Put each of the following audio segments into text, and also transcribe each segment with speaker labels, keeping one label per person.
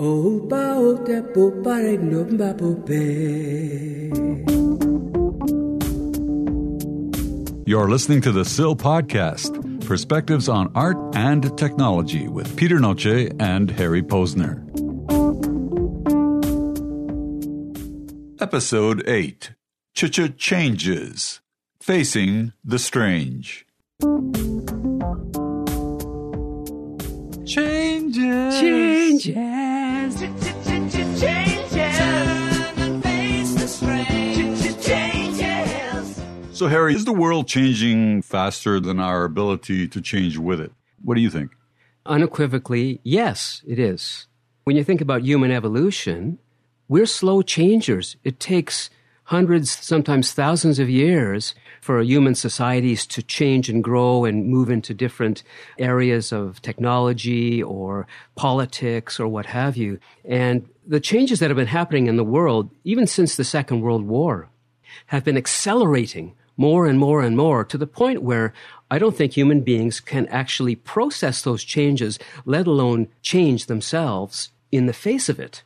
Speaker 1: Opa o te nomba pope.
Speaker 2: You're listening to the SIL podcast, perspectives on art and technology with Peter Noce and Harry Posner. Episode 8 Ch Changes Facing the Strange. Changes.
Speaker 1: Changes.
Speaker 2: So, Harry, is the world changing faster than our ability to change with it? What do you think?
Speaker 3: Unequivocally, yes, it is. When you think about human evolution, we're slow changers. It takes hundreds, sometimes thousands of years for human societies to change and grow and move into different areas of technology or politics or what have you. And the changes that have been happening in the world, even since the Second World War, have been accelerating more and more and more to the point where I don't think human beings can actually process those changes, let alone change themselves in the face of it.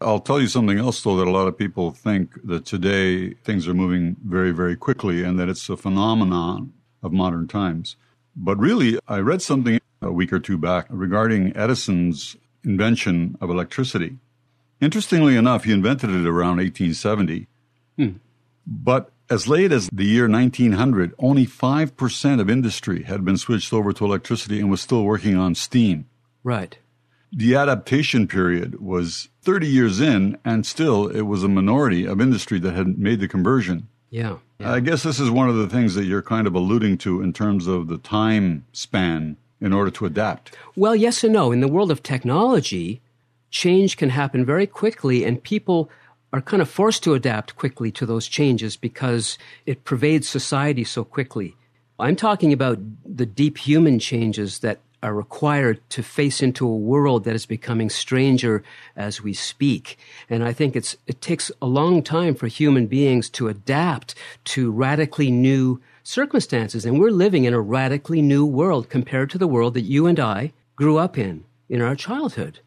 Speaker 2: I'll tell you something else, though, that a lot of people think that today things are moving very, very quickly and that it's a phenomenon of modern times. But really, I read something a week or two back regarding Edison's invention of electricity. Interestingly enough, he invented it around 1870. Hmm. But as late as the year 1900, only 5% of industry had been switched over to electricity and was still working on steam.
Speaker 3: Right.
Speaker 2: The adaptation period was 30 years in, and still it was a minority of industry that had made the conversion.
Speaker 3: Yeah.
Speaker 2: I guess this is one of the things that you're kind of alluding to in terms of the time span in order to adapt.
Speaker 3: Well, yes and no. In the world of technology, change can happen very quickly, and people are kind of forced to adapt quickly to those changes because it pervades society so quickly. I'm talking about the deep human changes that are required to face into a world that is becoming stranger as we speak. And I think it's, it takes a long time for human beings to adapt to radically new circumstances. And we're living in a radically new world compared to the world that you and I grew up in in our childhood.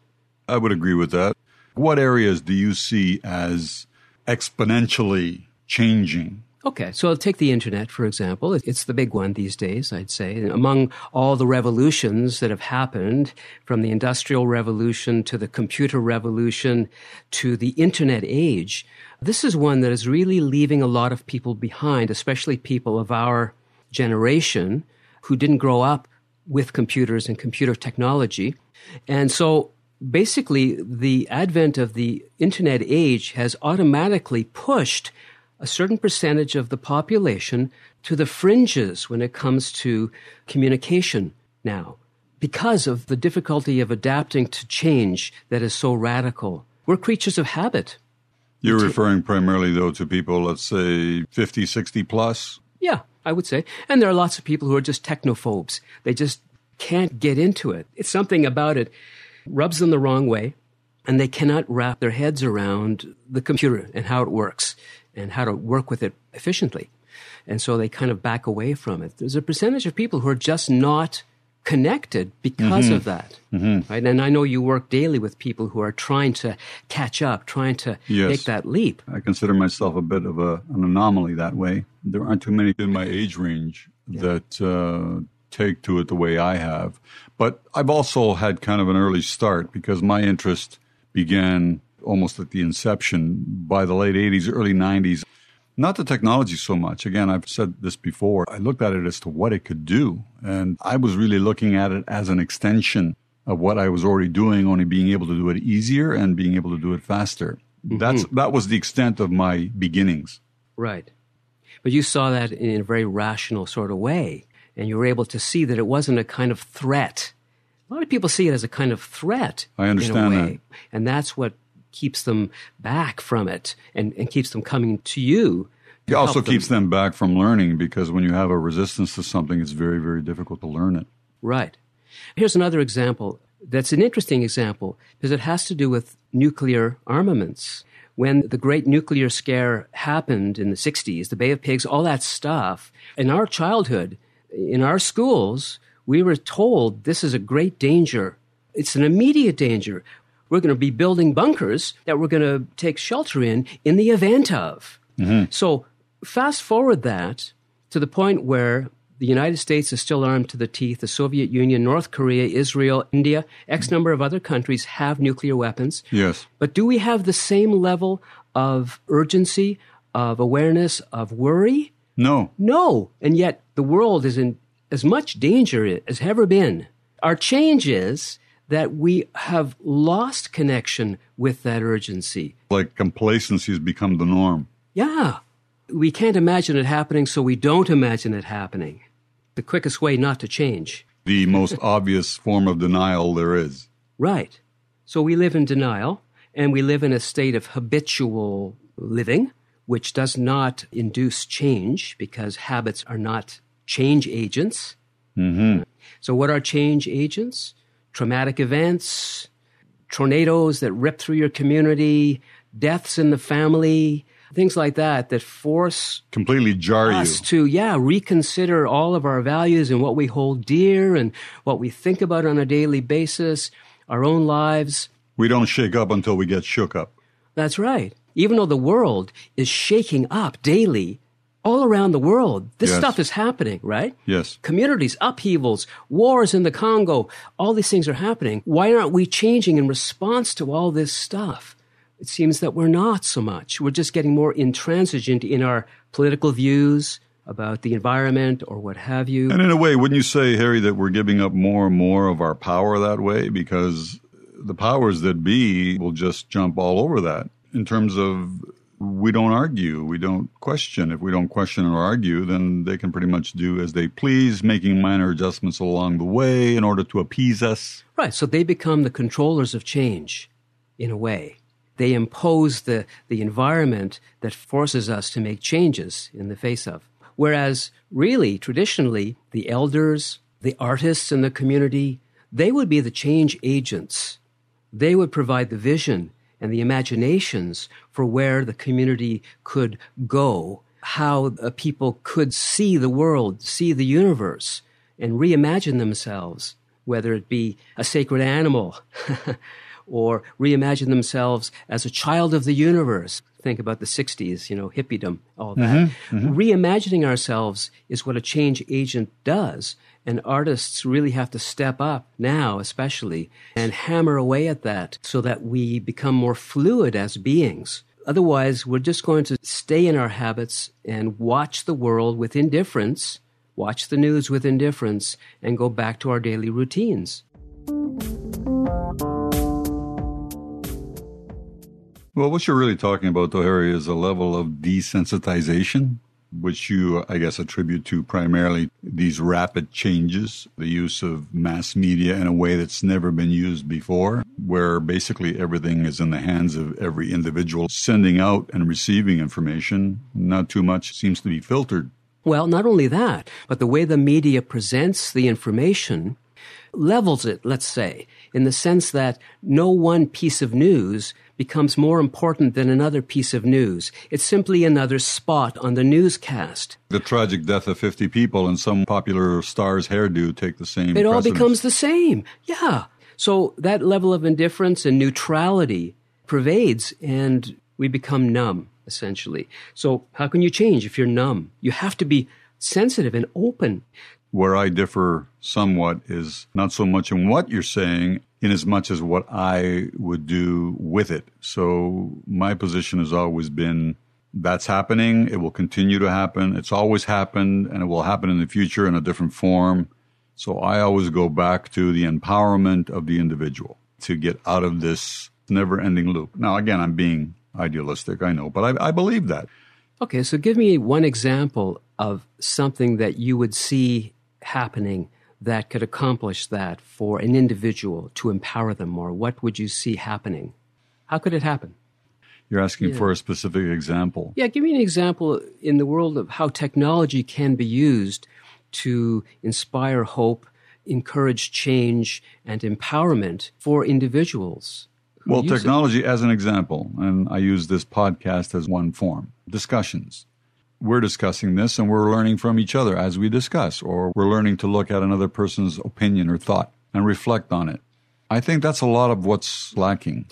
Speaker 2: I would agree with that. What areas do you see as exponentially changing?
Speaker 3: Okay, so I'll take the internet, for example. It's the big one these days, I'd say. Among all the revolutions that have happened, from the Industrial Revolution to the computer revolution to the internet age, this is one that is really leaving a lot of people behind, especially people of our generation who didn't grow up with computers and computer technology. And so basically, the advent of the internet age has automatically pushed a certain percentage of the population to the fringes when it comes to communication now because of the difficulty of adapting to change that is so radical. We're creatures of habit.
Speaker 2: You're referring primarily, though, to people, let's say 50, 60 plus?
Speaker 3: Yeah, I would say. And there are lots of people who are just technophobes. They just can't get into it. It's something about it rubs them the wrong way, and they cannot wrap their heads around the computer and how it works and how to work with it efficiently. And so they kind of back away from it. There's a percentage of people who are just not connected because
Speaker 2: Mm-hmm.
Speaker 3: of that. Right? And I know you work daily with people who are trying to catch up, trying to
Speaker 2: Yes.
Speaker 3: make that leap.
Speaker 2: I consider myself a bit of a, an anomaly that way. There aren't too many in my age range that uh, take to it the way I have. But I've also had kind of an early start because my interest began almost at the inception by the late 80s, early 90s. Not the technology so much. Again, I've said this before. I looked at it as to what it could do. And I was really looking at it as an extension of what I was already doing, only being able to do it easier and being able to do it faster. Mm-hmm. That's that was the extent of my beginnings.
Speaker 3: Right. But you saw that in a very rational sort of way, and you were able to see that it wasn't a kind of threat. A lot of people see it as a kind of threat.
Speaker 2: I understand that.
Speaker 3: And that's what keeps them back from it and, and keeps them coming to you.
Speaker 2: It also
Speaker 3: them.
Speaker 2: keeps them back from learning because when you have a resistance to something, it's very, very difficult to learn it.
Speaker 3: Right. Here's another example that's an interesting example because it has to do with nuclear armaments. When the great nuclear scare happened in the 60s, the Bay of Pigs, all that stuff, in our childhood, in our schools, we were told this is a great danger. It's an immediate danger. We're going to be building bunkers that we're going to take shelter in in the event of. Mm-hmm. So fast forward that to the point where the United States is still armed to the teeth. The Soviet Union, North Korea, Israel, India, X number of other countries have nuclear weapons.
Speaker 2: Yes.
Speaker 3: But do we have the same level of urgency, of awareness, of worry?
Speaker 2: No.
Speaker 3: No. And yet the world is in as much danger as ever been. Our change is that we have lost connection with that urgency.
Speaker 2: Like complacency has become the norm.
Speaker 3: Yeah. We can't imagine it happening, so we don't imagine it happening. The quickest way not to change.
Speaker 2: The most obvious form of denial there is.
Speaker 3: Right. So we live in denial, and we live in a state of habitual living, which does not induce change because habits are not change agents.
Speaker 2: Mm-hmm.
Speaker 3: So, what are change agents? Traumatic events, tornadoes that rip through your community, deaths in the family, things like that that force
Speaker 2: Completely jar you.
Speaker 3: to, yeah, reconsider all of our values and what we hold dear and what we think about on a daily basis, our own lives.
Speaker 2: We don't shake up until we get shook up.
Speaker 3: That's right. Even though the world is shaking up daily, all around the world, this
Speaker 2: Yes.
Speaker 3: stuff is happening, right?
Speaker 2: Yes.
Speaker 3: Communities, upheavals, wars in the Congo, all these things are happening. Why aren't we changing in response to all this stuff? It seems that we're not so much. We're just getting more intransigent in our political views about the environment or what have you.
Speaker 2: And in a way, wouldn't you say, Harry, that we're giving up more and more of our power that way? Because the powers that be will just jump all over that in terms of we don't argue, we don't question. If we don't question or argue, then they can pretty much do as they please, making minor adjustments along the way in order to appease us.
Speaker 3: Right. So they become the controllers of change in a way. They impose the, the environment that forces us to make changes in the face of. Whereas, really, traditionally, the elders, the artists in the community, they would be the change agents. They would provide the vision and the imaginations for where the community could go, how uh, people could see the world, see the universe, and reimagine themselves, whether it be a sacred animal or reimagine themselves as a child of the universe. Think about the 60s, you know, hippiedom, all that. Reimagining ourselves is what a change agent does. And artists really have to step up now, especially, and hammer away at that so that we become more fluid as beings. Otherwise, we're just going to stay in our habits and watch the world with indifference, watch the news with indifference, and go back to our daily routines.
Speaker 2: Well, what you're really talking about, though, Harry, is a level of desensitization, which you, I guess, attribute to primarily these rapid changes, the use of mass media in a way that's never been used before, where basically everything is in the hands of every individual sending out and receiving information. Not too much seems to be filtered.
Speaker 3: Well, not only that, but the way the media presents the information levels it, let's say, in the sense that no one piece of news becomes more important than another piece of news. It's simply another spot on the newscast.
Speaker 2: The tragic death of 50 people and some popular star's hairdo take the same.
Speaker 3: It all becomes the same. Yeah. So that level of indifference and neutrality pervades and we become numb, essentially. So how can you change if you're numb? You have to be sensitive and open.
Speaker 2: Where I differ somewhat is not so much in what you're saying, in as much as what I would do with it. So my position has always been that's happening. It will continue to happen. It's always happened and it will happen in the future in a different form. So I always go back to the empowerment of the individual to get out of this never ending loop. Now, again, I'm being idealistic, I know, but I, I believe that.
Speaker 3: Okay, so give me one example of something that you would see happening that could accomplish that for an individual to empower them more. What would you see happening? How could it happen?
Speaker 2: You're asking for a specific example.
Speaker 3: Yeah, give me an example in the world of how technology can be used to inspire hope, encourage change, and empowerment for individuals.
Speaker 2: Well,
Speaker 3: use it.
Speaker 2: technology as an example, and I use this podcast as one form discussions. We're discussing this and we're learning from each other as we discuss, or we're learning to look at another person's opinion or thought and reflect on it. I think that's a lot of what's lacking.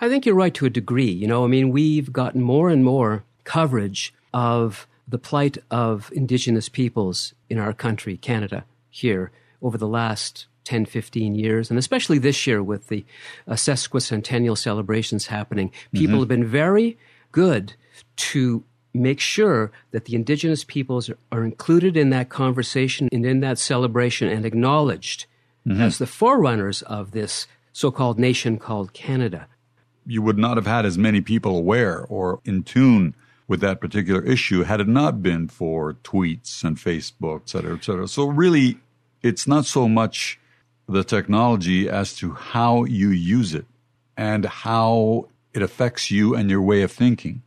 Speaker 3: I think you're right to a degree. You know, I mean, we've gotten more and more coverage of the plight of Indigenous peoples in our country, Canada, here, over the last 10, 15 years, and especially this year with the uh, sesquicentennial celebrations happening. People mm-hmm. have been very good to make sure that the indigenous peoples are, included in that conversation and in that celebration and acknowledged mm-hmm. as the forerunners of this so-called nation called Canada.
Speaker 2: You would not have had as many people aware or in tune with that particular issue had it not been for tweets and Facebook, et cetera, et cetera. So really, it's not so much the technology as to how you use it and how it affects you and your way of thinking.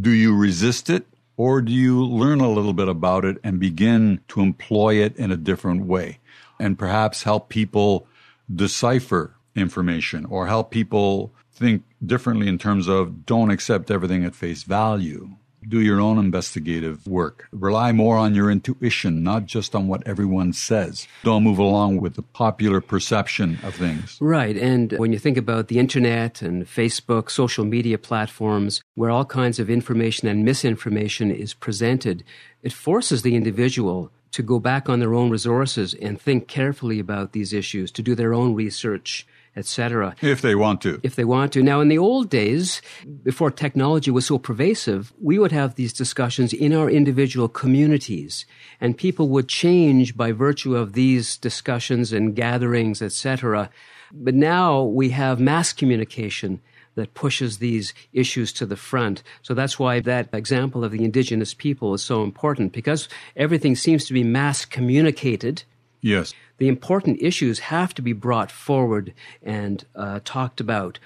Speaker 2: Do you resist it or do you learn a little bit about it and begin to employ it in a different way and perhaps help people decipher information or help people think differently in terms of don't accept everything at face value do your own investigative work. Rely more on your intuition, not just on what everyone says. Don't move along with the popular perception of things.
Speaker 3: Right. And when you think about the internet and Facebook, social media platforms, where all kinds of information and misinformation is presented, it forces the individual to go back on their own resources and think carefully about these issues, to do their own research etc.
Speaker 2: If they want to.
Speaker 3: If they want to. Now, in the old days, before technology was so pervasive, we would have these discussions in our individual communities, and people would change by virtue of these discussions and gatherings, etc. But now we have mass communication that pushes these issues to the front. So that's why that example of the indigenous people is so important because everything seems to be mass communicated.
Speaker 2: Yes
Speaker 3: the important issues have to be brought forward and uh, talked about.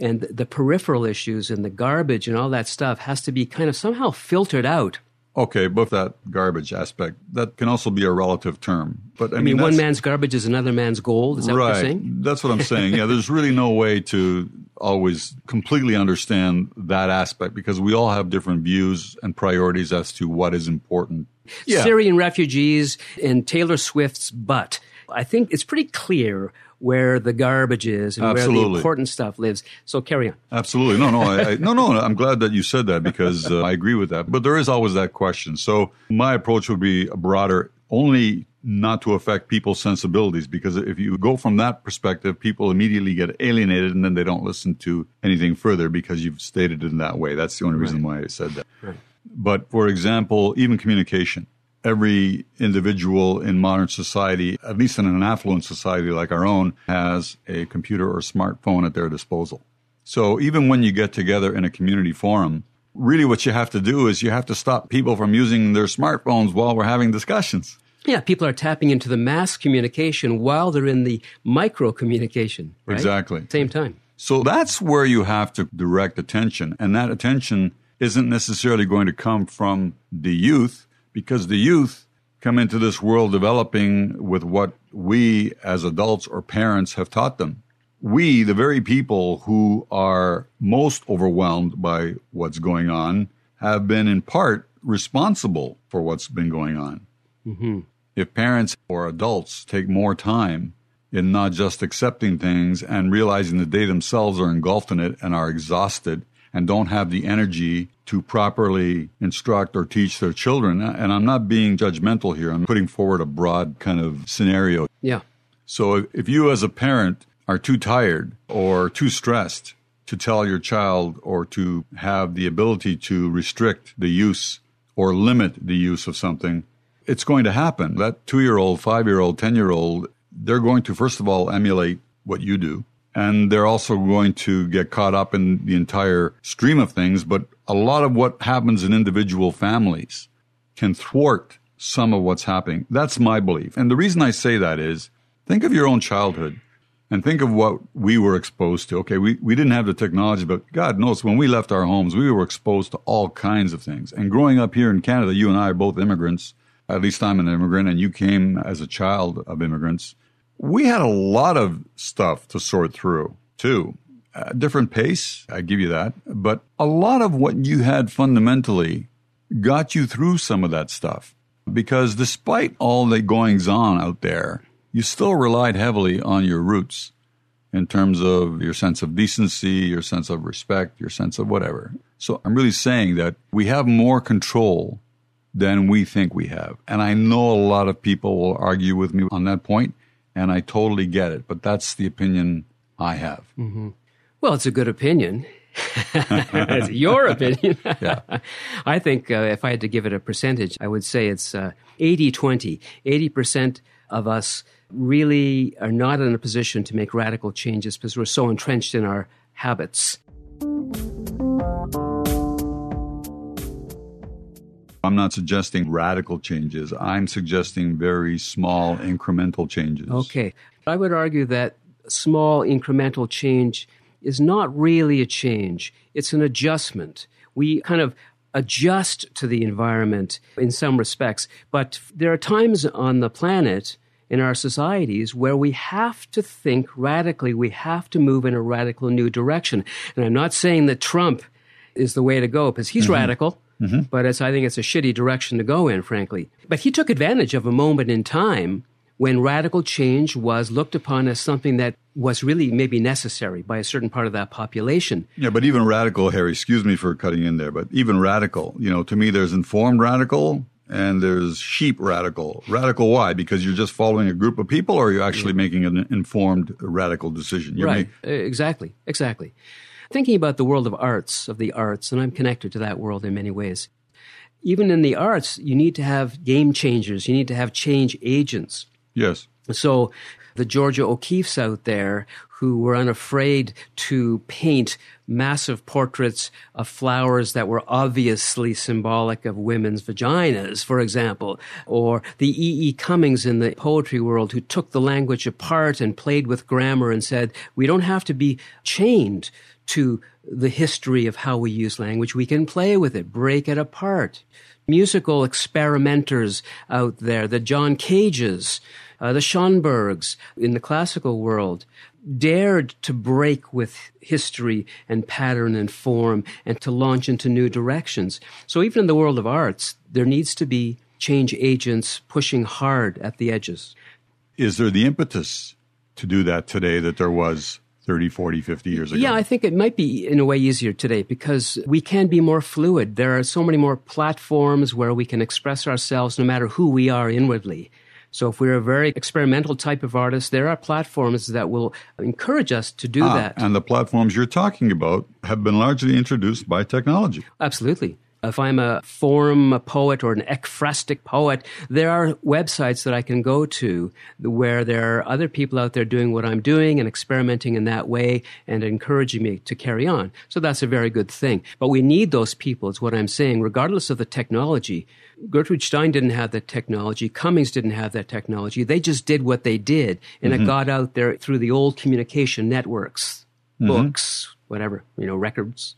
Speaker 3: And the peripheral issues and the garbage and all that stuff has to be kind of somehow filtered out.
Speaker 2: Okay, both that garbage aspect, that can also be a relative term. But
Speaker 3: I, I mean, mean one man's garbage is another man's gold. Is that
Speaker 2: right,
Speaker 3: what you're saying?
Speaker 2: That's what I'm saying. yeah, there's really no way to always completely understand that aspect because we all have different views and priorities as to what is important.
Speaker 3: Yeah. Syrian refugees and Taylor Swift's butt. I think it's pretty clear where the garbage is and Absolutely. where the important stuff lives. So carry on.
Speaker 2: Absolutely. No, no, I, I, no, no. I'm glad that you said that because uh, I agree with that. But there is always that question. So my approach would be broader, only not to affect people's sensibilities because if you go from that perspective, people immediately get alienated and then they don't listen to anything further because you've stated it in that way. That's the only reason right. why I said that. Right. But for example, even communication every individual in modern society, at least in an affluent society like our own, has a computer or smartphone at their disposal. So even when you get together in a community forum, really what you have to do is you have to stop people from using their smartphones while we're having discussions.
Speaker 3: Yeah, people are tapping into the mass communication while they're in the micro communication. Right?
Speaker 2: Exactly.
Speaker 3: Same time.
Speaker 2: So that's where you have to direct attention. And that attention isn't necessarily going to come from the youth because the youth come into this world developing with what we as adults or parents have taught them. We, the very people who are most overwhelmed by what's going on, have been in part responsible for what's been going on. Mm-hmm. If parents or adults take more time in not just accepting things and realizing that they themselves are engulfed in it and are exhausted and don't have the energy to properly instruct or teach their children. And I'm not being judgmental here. I'm putting forward a broad kind of scenario.
Speaker 3: Yeah.
Speaker 2: So if you as a parent are too tired or too stressed to tell your child or to have the ability to restrict the use or limit the use of something, it's going to happen. That two year old, five year old, 10 year old, they're going to, first of all, emulate what you do. And they're also going to get caught up in the entire stream of things. But a lot of what happens in individual families can thwart some of what's happening. That's my belief. And the reason I say that is think of your own childhood and think of what we were exposed to. Okay, we, we didn't have the technology, but God knows when we left our homes, we were exposed to all kinds of things. And growing up here in Canada, you and I are both immigrants. At least I'm an immigrant, and you came as a child of immigrants we had a lot of stuff to sort through too. A different pace, I give you that, but a lot of what you had fundamentally got you through some of that stuff. Because despite all the goings on out there, you still relied heavily on your roots in terms of your sense of decency, your sense of respect, your sense of whatever. So I'm really saying that we have more control than we think we have. And I know a lot of people will argue with me on that point, and I totally get it, but that's the opinion I have.
Speaker 3: Mm-hmm. Well, it's a good opinion. it's your opinion.
Speaker 2: yeah.
Speaker 3: I think uh, if I had to give it a percentage, I would say it's uh, 80 20. 80% of us really are not in a position to make radical changes because we're so entrenched in our habits.
Speaker 2: I'm not suggesting radical changes. I'm suggesting very small incremental changes.
Speaker 3: Okay. I would argue that small incremental change is not really a change, it's an adjustment. We kind of adjust to the environment in some respects, but there are times on the planet in our societies where we have to think radically. We have to move in a radical new direction. And I'm not saying that Trump is the way to go because he's mm-hmm. radical. Mm-hmm. But it's, I think it's a shitty direction to go in, frankly. But he took advantage of a moment in time when radical change was looked upon as something that was really maybe necessary by a certain part of that population.
Speaker 2: Yeah, but even radical, Harry, excuse me for cutting in there, but even radical, you know, to me, there's informed radical and there's sheep radical. Radical why? Because you're just following a group of people or you're actually yeah. making an informed radical decision?
Speaker 3: You're right, make- exactly, exactly. Thinking about the world of arts, of the arts, and I'm connected to that world in many ways. Even in the arts, you need to have game changers, you need to have change agents.
Speaker 2: Yes.
Speaker 3: So the Georgia O'Keeffes out there who were unafraid to paint massive portraits of flowers that were obviously symbolic of women's vaginas, for example, or the E. E. Cummings in the poetry world who took the language apart and played with grammar and said, we don't have to be chained to the history of how we use language. We can play with it, break it apart. Musical experimenters out there, the John Cages, uh, the Schoenbergs in the classical world, dared to break with history and pattern and form and to launch into new directions. So even in the world of arts, there needs to be change agents pushing hard at the edges.
Speaker 2: Is there the impetus to do that today that there was 30, 40, 50 years ago?
Speaker 3: Yeah, I think it might be in a way easier today because we can be more fluid. There are so many more platforms where we can express ourselves no matter who we are inwardly. So if we're a very experimental type of artist, there are platforms that will encourage us to do ah, that.
Speaker 2: And the platforms you're talking about have been largely introduced by technology.
Speaker 3: Absolutely if I'm a form poet or an ekphrastic poet, there are websites that I can go to where there are other people out there doing what I'm doing and experimenting in that way and encouraging me to carry on. So that's a very good thing. But we need those people, is what I'm saying, regardless of the technology. Gertrude Stein didn't have that technology. Cummings didn't have that technology. They just did what they did, and mm-hmm. it got out there through the old communication networks, mm-hmm. books, whatever, you know, records.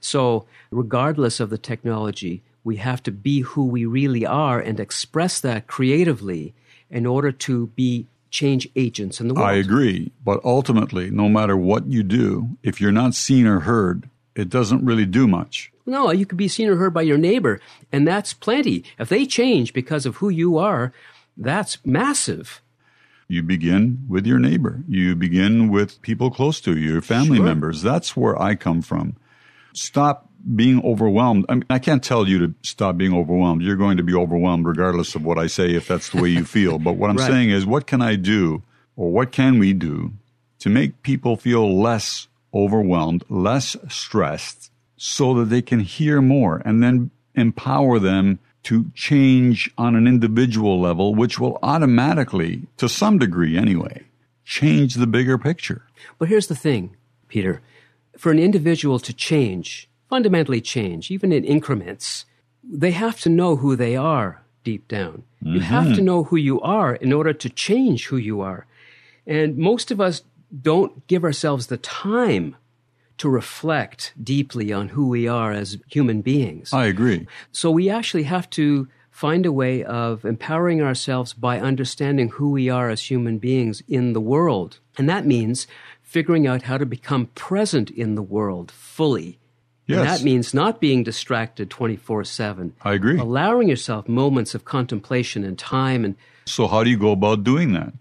Speaker 3: So, regardless of the technology, we have to be who we really are and express that creatively in order to be change agents in the world.
Speaker 2: I agree. But ultimately, no matter what you do, if you're not seen or heard, it doesn't really do much.
Speaker 3: No, you could be seen or heard by your neighbor, and that's plenty. If they change because of who you are, that's massive.
Speaker 2: You begin with your neighbor. You begin with people close to you, your family sure. members. That's where I come from stop being overwhelmed. I, mean, I can't tell you to stop being overwhelmed. You're going to be overwhelmed regardless of what I say if that's the way you feel. But what I'm right. saying is, what can I do or what can we do to make people feel less overwhelmed, less stressed, so that they can hear more and then empower them to change on an individual level, which will automatically, to some degree anyway, change the bigger picture.
Speaker 3: But here's the thing, Peter for an individual to change, fundamentally change, even in increments, they have to know who they are deep down. Mm-hmm. You have to know who you are in order to change who you are. And most of us don't give ourselves the time to reflect deeply on who we are as human beings.
Speaker 2: I agree.
Speaker 3: So we actually have to find a way of empowering ourselves by understanding who we are as human beings in the world. And that means figuring out how to become present in the world fully. Yes. And that means not being distracted 24 7.
Speaker 2: I agree.
Speaker 3: Allowing yourself moments of contemplation and time. and.
Speaker 2: So, how do you go about doing that?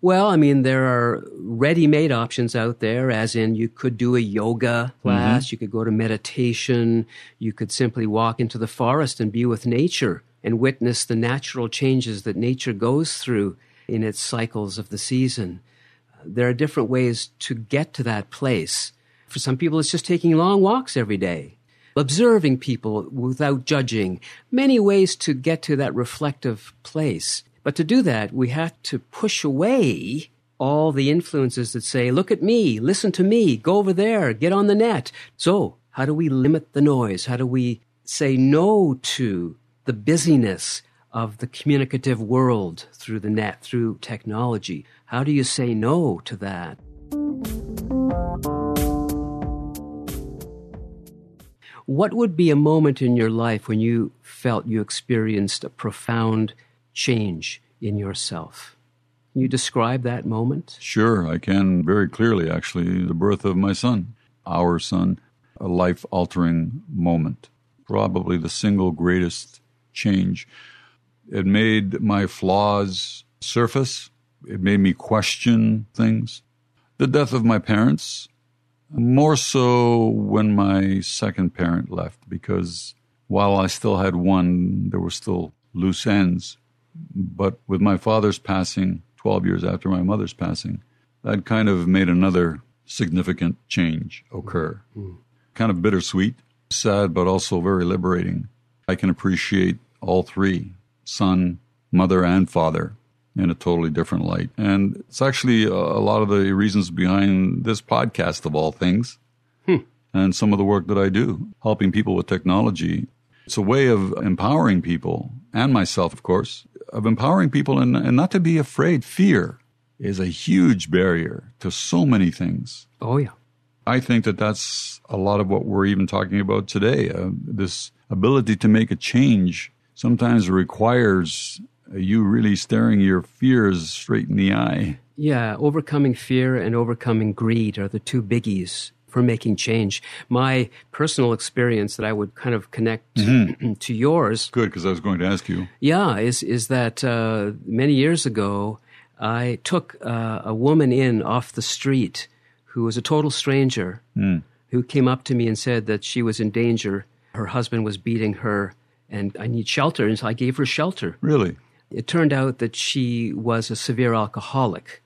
Speaker 3: Well, I mean, there are ready made options out there, as in you could do a yoga class, mm-hmm. you could go to meditation, you could simply walk into the forest and be with nature and witness the natural changes that nature goes through in its cycles of the season. There are different ways to get to that place. For some people, it's just taking long walks every day, observing people without judging, many ways to get to that reflective place. But to do that, we have to push away all the influences that say, look at me, listen to me, go over there, get on the net. So, how do we limit the noise? How do we say no to the busyness of the communicative world through the net, through technology? How do you say no to that? What would be a moment in your life when you felt you experienced a profound change in yourself? Can you describe that moment?
Speaker 2: Sure, I can very clearly, actually. The birth of my son, our son, a life altering moment. Probably the single greatest change. It made my flaws surface, it made me question things. The death of my parents more so when my second parent left, because while I still had one, there were still loose ends. But with my father's passing, 12 years after my mother's passing, that kind of made another significant change occur. Mm-hmm. Kind of bittersweet, sad, but also very liberating. I can appreciate all three son, mother, and father in a totally different light. And it's actually a, a lot of the reasons behind this podcast, of all things, hmm. and some of the work that I do, helping people with technology. It's a way of empowering people, and myself, of course, of empowering people and, and not to be afraid. Fear is a huge barrier to so many things.
Speaker 3: Oh, yeah.
Speaker 2: I think that that's a lot of what we're even talking about today. Uh, this ability to make a change sometimes requires you really staring your fears straight in the eye.
Speaker 3: Yeah, overcoming fear and overcoming greed are the two biggies for making change. My personal experience that I would kind of connect mm-hmm. to yours.
Speaker 2: Good, because I was going to ask you.
Speaker 3: Yeah, is is that uh, many years ago I took uh, a woman in off the street who was a total stranger mm. who came up to me and said that she was in danger. Her husband was beating her, and I need shelter, and so I gave her shelter.
Speaker 2: Really.
Speaker 3: It turned out that she was a severe alcoholic.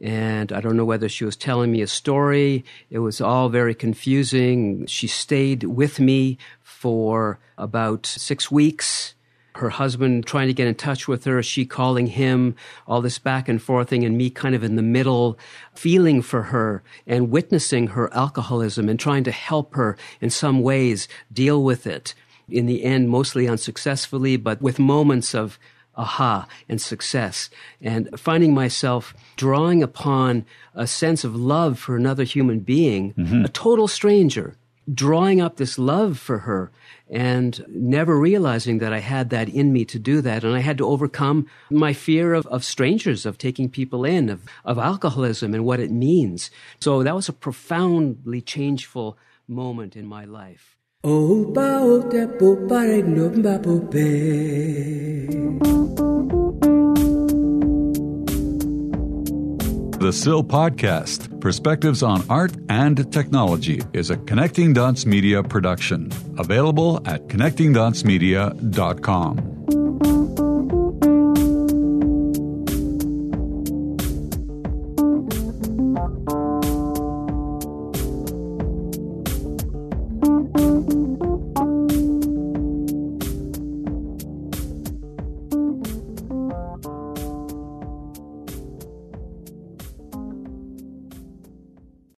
Speaker 3: And I don't know whether she was telling me a story. It was all very confusing. She stayed with me for about six weeks. Her husband trying to get in touch with her, she calling him, all this back and forthing, and me kind of in the middle, feeling for her and witnessing her alcoholism and trying to help her in some ways deal with it. In the end, mostly unsuccessfully, but with moments of aha and success and finding myself drawing upon a sense of love for another human being, mm-hmm. a total stranger, drawing up this love for her and never realizing that I had that in me to do that. And I had to overcome my fear of, of strangers, of taking people in, of, of alcoholism and what it means. So that was a profoundly changeful moment in my life. The
Speaker 2: SIL Podcast, Perspectives on Art and Technology, is a Connecting Dots Media production. Available at connectingdotsmedia.com.